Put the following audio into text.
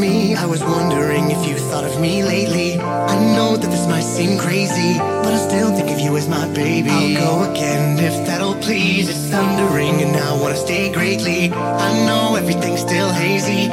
me. I was wondering if you thought of me lately. I know that this might seem crazy, but I still think of you as my baby. I'll go again if that'll please. It's thundering and I wanna stay greatly. I know everything's still hazy,